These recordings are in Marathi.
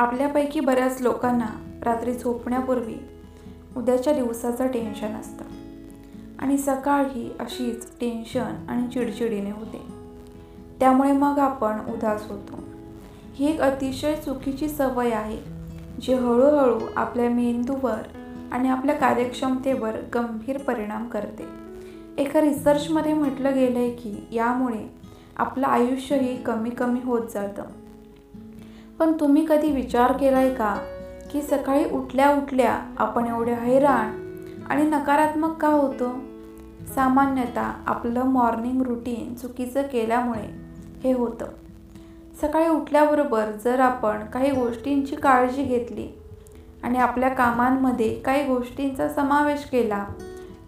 आपल्यापैकी बऱ्याच लोकांना रात्री झोपण्यापूर्वी उद्याच्या दिवसाचं टेन्शन असतं. आणि सकाळ ही अशीच टेन्शन आणि चिडचिडीने होते. त्यामुळे मग आपण उदास होतो. ही एक अतिशय चुकीची सवय आहे जी हळूहळू आपल्या मेंदूवर आणि आपल्या कार्यक्षमतेवर गंभीर परिणाम करते. एका रिसर्चमध्ये म्हटलं गेलं आहे की यामुळे आपलं आयुष्यही कमी कमी होत जातं. पण तुम्ही कधी विचार केला आहे का की सकाळी उठल्या उठल्या आपण एवढे हैराण आणि नकारात्मक का होतो? सामान्यतः आपलं मॉर्निंग रुटीन चुकीचं केल्यामुळे हे होतं. सकाळी उठल्याबरोबर जर आपण काही गोष्टींची काळजी घेतली आणि आपल्या कामांमध्ये काही गोष्टींचा समावेश केला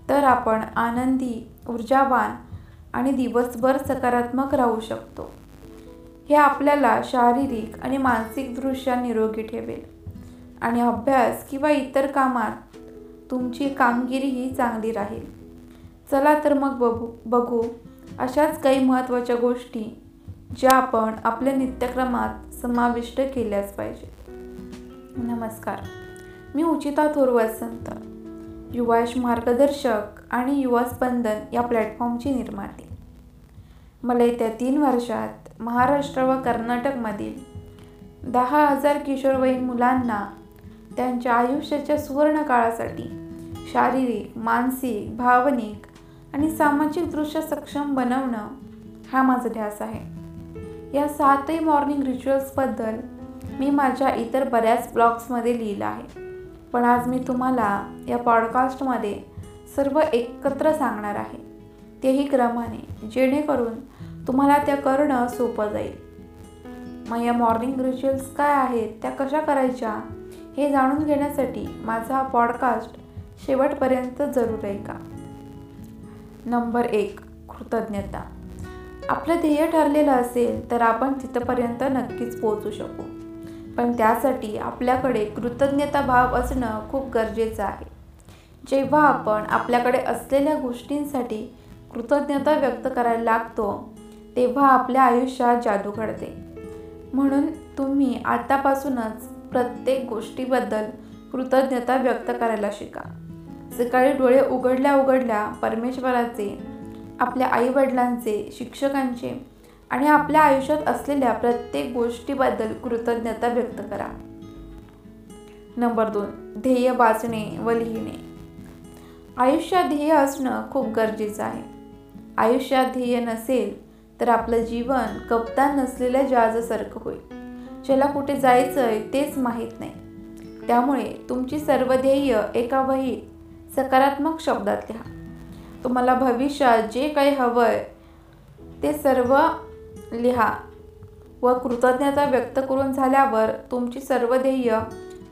तर आपण आनंदी ऊर्जावान आणि दिवसभर सकारात्मक राहू शकतो. हे आपल्याला शारीरिक आणि मानसिकदृष्ट्या निरोगी ठेवेल. आणि अभ्यास किंवा इतर कामात तुमची कामगिरीही चांगली राहील. चला तर मग बघू बघू अशाच काही महत्त्वाच्या गोष्टी ज्या आपण आपल्या नित्यक्रमात समाविष्ट केल्याच पाहिजे. नमस्कार. मी उचिता थोर वसंत युवाश मार्गदर्शक आणि युवा स्पंदन या प्लॅटफॉर्मची निर्माती. मला येत्या तीन वर्षात महाराष्ट्र व कर्नाटकमधील दहा हजार किशोरवयीन मुलांना त्यांच्या आयुष्याच्या सुवर्ण काळासाठी शारीरिक मानसिक भावनिक आणि सामाजिकदृष्ट्या सक्षम बनवणं हा माझा ध्यास आहे. या सातही मॉर्निंग रिच्युअल्सबद्दल मी माझ्या इतर बऱ्याच ब्लॉग्समध्ये लिहिलं आहे. पण आज मी तुम्हाला या पॉडकास्टमध्ये सर्व एकत्र सांगणार आहे. तेही क्रमाने जेणेकरून तुम्हाला त्या करणं सोपं जाईल. मग या मॉर्निंग रिच्युअल्स काय आहेत? त्या कशा करायच्या? हे जाणून घेण्यासाठी माझा हा पॉडकास्ट शेवटपर्यंत जरूर ऐका. नंबर एक कृतज्ञता. आपलं ध्येय ठरलेलं असेल तर आपण तिथंपर्यंत नक्कीच पोहोचू शकू. पण त्यासाठी आपल्याकडे कृतज्ञता भाव असणं खूप गरजेचं आहे. जेव्हा आपण आपल्याकडे असलेल्या गोष्टींसाठी कृतज्ञता व्यक्त करायला लागतो तेव्हा आपल्या आयुष्यात जादू घडते. म्हणून तुम्ही आतापासूनच प्रत्येक गोष्टीबद्दल कृतज्ञता व्यक्त करायला शिका. सकाळी डोळे उघडल्या उघडल्या परमेश्वराचे आपल्या आईवडिलांचे शिक्षकांचे आणि आपल्या आयुष्यात असलेल्या प्रत्येक गोष्टीबद्दल कृतज्ञता व्यक्त करा. नंबर दोन ध्येय वाचणे व लिहिणे. आयुष्यात ध्येय असणं खूप गरजेचं आहे. आयुष्यात ध्येय नसेल तर आपलं जीवन कप्तान नसलेल्या जहाजासारखं होईल. ज्याला कुठे जायचं आहे तेच माहीत नाही. त्यामुळे तुमची सर्व ध्येय एका वहीत सकारात्मक शब्दात लिहा. तुम्हाला भविष्यात जे काही हवं आहे ते सर्व लिहा व कृतज्ञता व्यक्त करून झाल्यावर तुमची सर्व ध्येय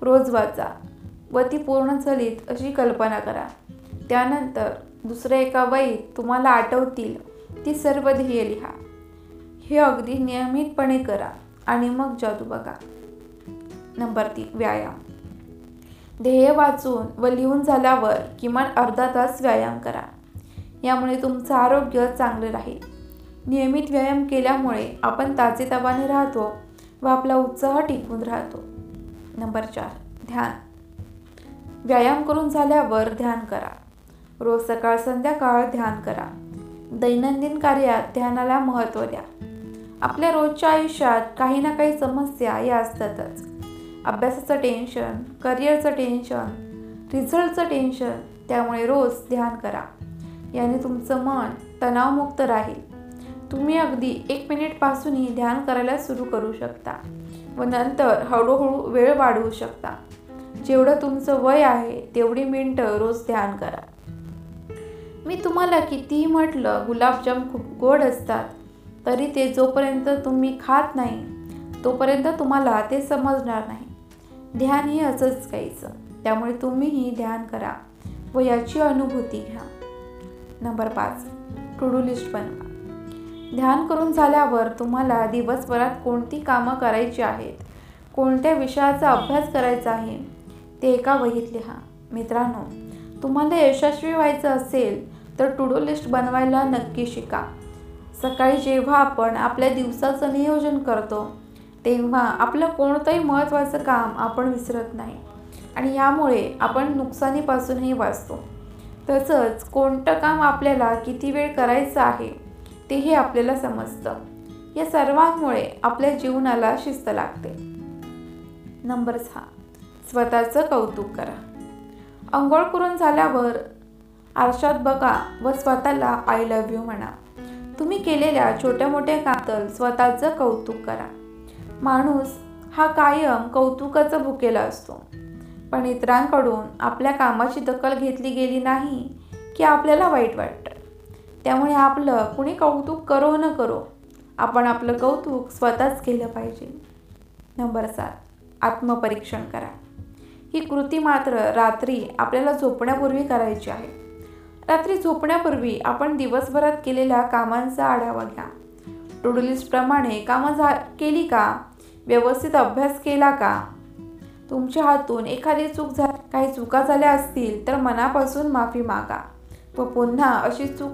रोज वाचा व ती पूर्ण झालीत अशी कल्पना करा. त्यानंतर दुसऱ्या एका वहीत तुम्हाला आठवतील ती सर्व ध्येय लिहा. हे अगदी नियमितपणे करा आणि मग जादू बघा. नंबर तीन व्यायाम. ध्येय वाचून व लिहून झाल्यावर किमान अर्धा तास व्यायाम करा. यामुळे तुमचं आरोग्य चांगलं राहील. नियमित व्यायाम केल्यामुळे आपण ताजेतवाने राहतो व आपला उत्साह टिकून राहतो. नंबर चार ध्यान. व्यायाम करून झाल्यावर ध्यान करा. रोज सकाळ संध्याकाळ ध्यान करा. दैनंदिन कार्यात ध्यानाला महत्त्व द्या. आपल्या रोजच्या आयुष्यात काही ना काही समस्या या असतातच. अभ्यासाचं टेन्शन करिअरचं टेन्शन रिझल्टचं टेन्शन त्यामुळे रोज ध्यान करा. याने तुमचं मन तणावमुक्त राहील. तुम्ही अगदी एक मिनिटपासूनही ध्यान करायला सुरू करू शकता व नंतर हळूहळू वेळ वाढवू शकता. जेवढं तुमचं वय आहे तेवढी मिनटं रोज ध्यान करा. मी तुम्हाला कितीही म्हटलं गुलाबजाम खूप गोड असतात. तरी ते जोपर्यंत तुम्ही खात नाही तोपर्यंत तुम्हाला ते समजणार नाही. ध्यान हे असंच घ्यायचं त्यामुळे तुम्हीही ध्यान करा व याची अनुभूती घ्या. नंबर पाच. टू डू लिस्ट बनवा. ध्यान करून झाल्यावर तुम्हाला दिवसभरात कोणती कामं करायची आहेत कोणत्या विषयाचा अभ्यास करायचा आहे ते एका वहीत लिहा. मित्रांनो तुम्हाला यशस्वी व्हायचं असेल तर टू डू लिस्ट बनवायला नक्की शिका. सकाळी जेव्हा आपण आपल्या दिवसाचं नियोजन करतो तेव्हा आपलं कोणतंही महत्त्वाचं काम आपण विसरत नाही. आणि यामुळे आपण नुकसानीपासूनही वाचतो. तसंच कोणतं काम आपल्याला किती वेळ करायचं आहे तेही आपल्याला समजतं. या सर्वांमुळे आपल्या जीवनाला शिस्त लागते. नंबर सहा स्वतःचं कौतुक करा. अंघोळ करून झाल्यावर आरशात बघा व स्वतःला आय लव्ह यू म्हणा. तुम्ही केलेल्या छोट्या मोठ्या कातल स्वतःचं कौतुक करा. माणूस हा कायम कौतुकाचं भुकेला असतो. पण इतरांकडून आपल्या कामाची दखल घेतली गेली नाही की आपल्याला वाईट वाटतं. त्यामुळे आपलं कुणी कौतुक करो न करो आपण आपलं कौतुक स्वतःच केलं पाहिजे. नंबर सात आत्मपरीक्षण करा. ही कृती मात्र रात्री आपल्याला झोपण्यापूर्वी करायची आहे. रात्री झोपण्यापूर्वी आपण दिवसभरात केलेल्या कामांचा आढावा घ्या. टू डू लिस्टप्रमाणे कामं झा केली का? व्यवस्थित अभ्यास केला का? तुमच्या हातून एखादी चूक झा काही चुका झाल्या असतील तर मनापासून माफी मागा. व पुन्हा अशी चूक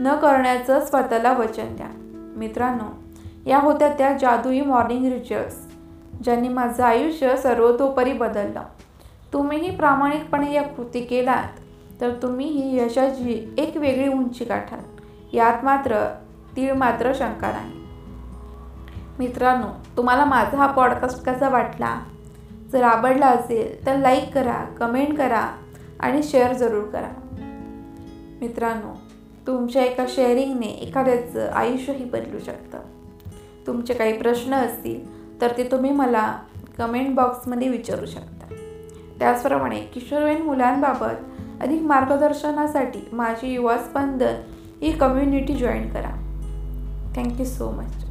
न करण्याचं स्वतःला वचन द्या. मित्रांनो या होत्या त्या जादुई मॉर्निंग रिच्युअल्स ज्यांनी माझं आयुष्य सर्वतोपरी बदललं. तुम्हीही प्रामाणिकपणे या कृती केलात तर तुम्ही ही यशाची एक वेगळी उंची गाठाल. यात मात्र तीळ मात्र शंका नाही. मित्रांनो तुम्हाला माझा हा पॉडकास्ट कसा वाटला? जर आवडला असेल तर लाईक करा कमेंट करा आणि शेअर जरूर करा. मित्रांनो तुमच्या एका शेअरिंगने एखाद्याचं आयुष्यही बदलू शकतं. तुमचे काही प्रश्न असतील तर ते तुम्ही मला कमेंट बॉक्समध्ये विचारू शकता. त्याचप्रमाणे किशोरवयीन मुलांबाबत अधिक मार्गदर्शनासाठी माझी युवा स्पंदन ही कम्युनिटी जॉईन करा. Thank you so much